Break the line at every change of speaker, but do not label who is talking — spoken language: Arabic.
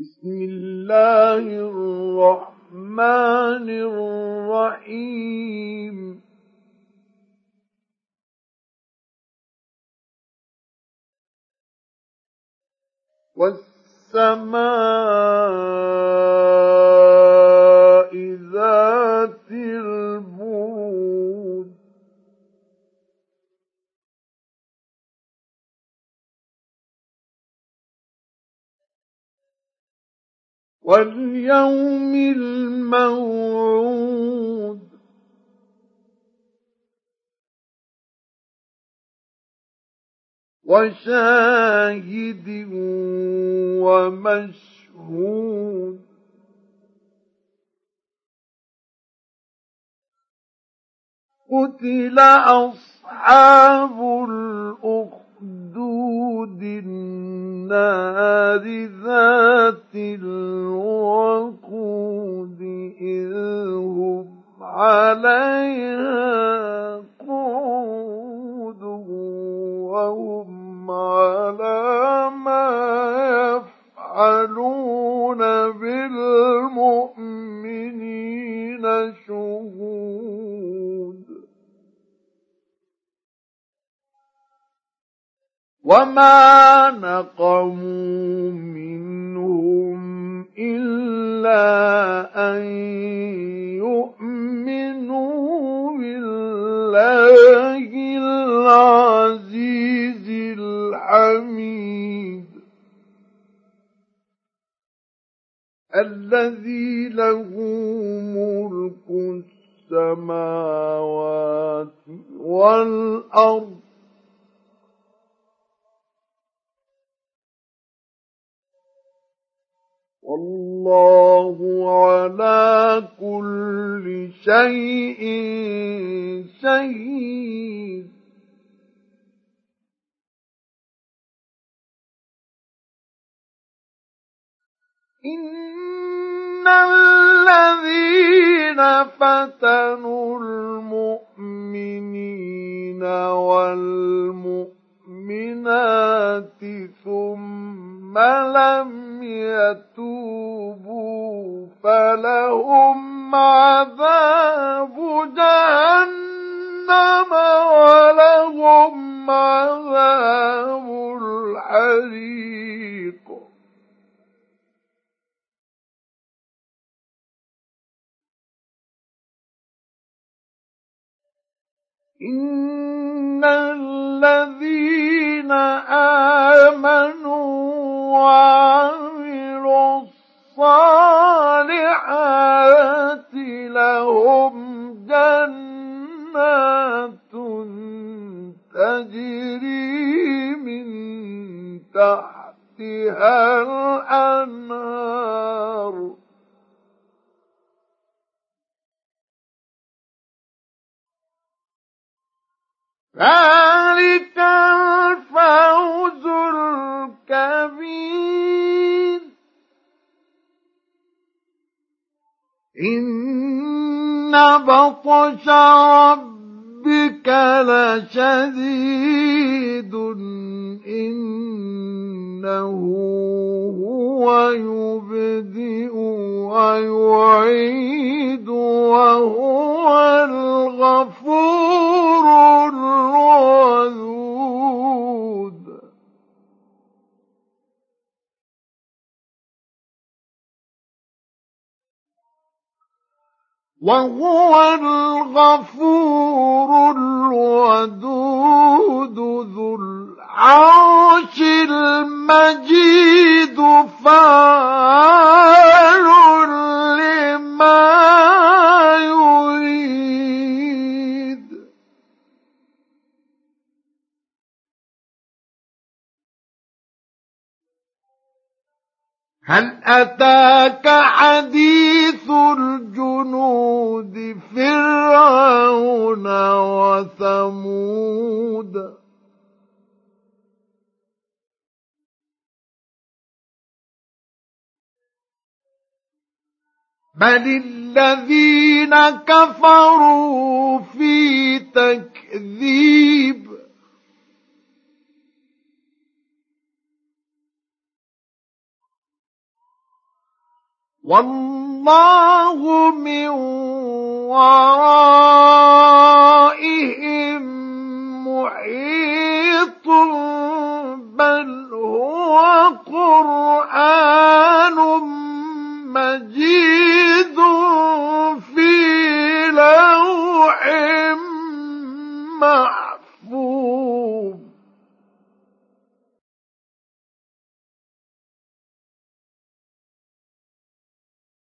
بسم الله الرحمن الرحيم. والسماء واليوم الموعود. وشاهد ومشهود. قتل أصحاب الأخدود. النار ذات الوقود إذ هم عليها قعود وهم على ما يفعلون بالمؤمنين شهود. وما نقموا منهم إلا أن يؤمنوا بالله العزيز الحميد الذي له ملك السماوات والأرض والله على كل شيء شهيد. إن الذين فتنوا المؤمنين والمؤمنات ثم لم يتوبوا فلهم عذاب جهنم ولهم عذاب الحريق. إن الذين آمنوا جنات تجري من تحتها الأنهار. ذلك الفوز الكبير. بطش ربك لشديد إنه هو يبدئ ويعيد وهو وهو الغفور الودود ذو العرش المجيد فعال لما يريد. هل أتاك حديث فرعون وثمود. بل الذين كفروا في تكذيب. والله من ورائهم محيط بل هو قرآن مجيد في لوح محفوظ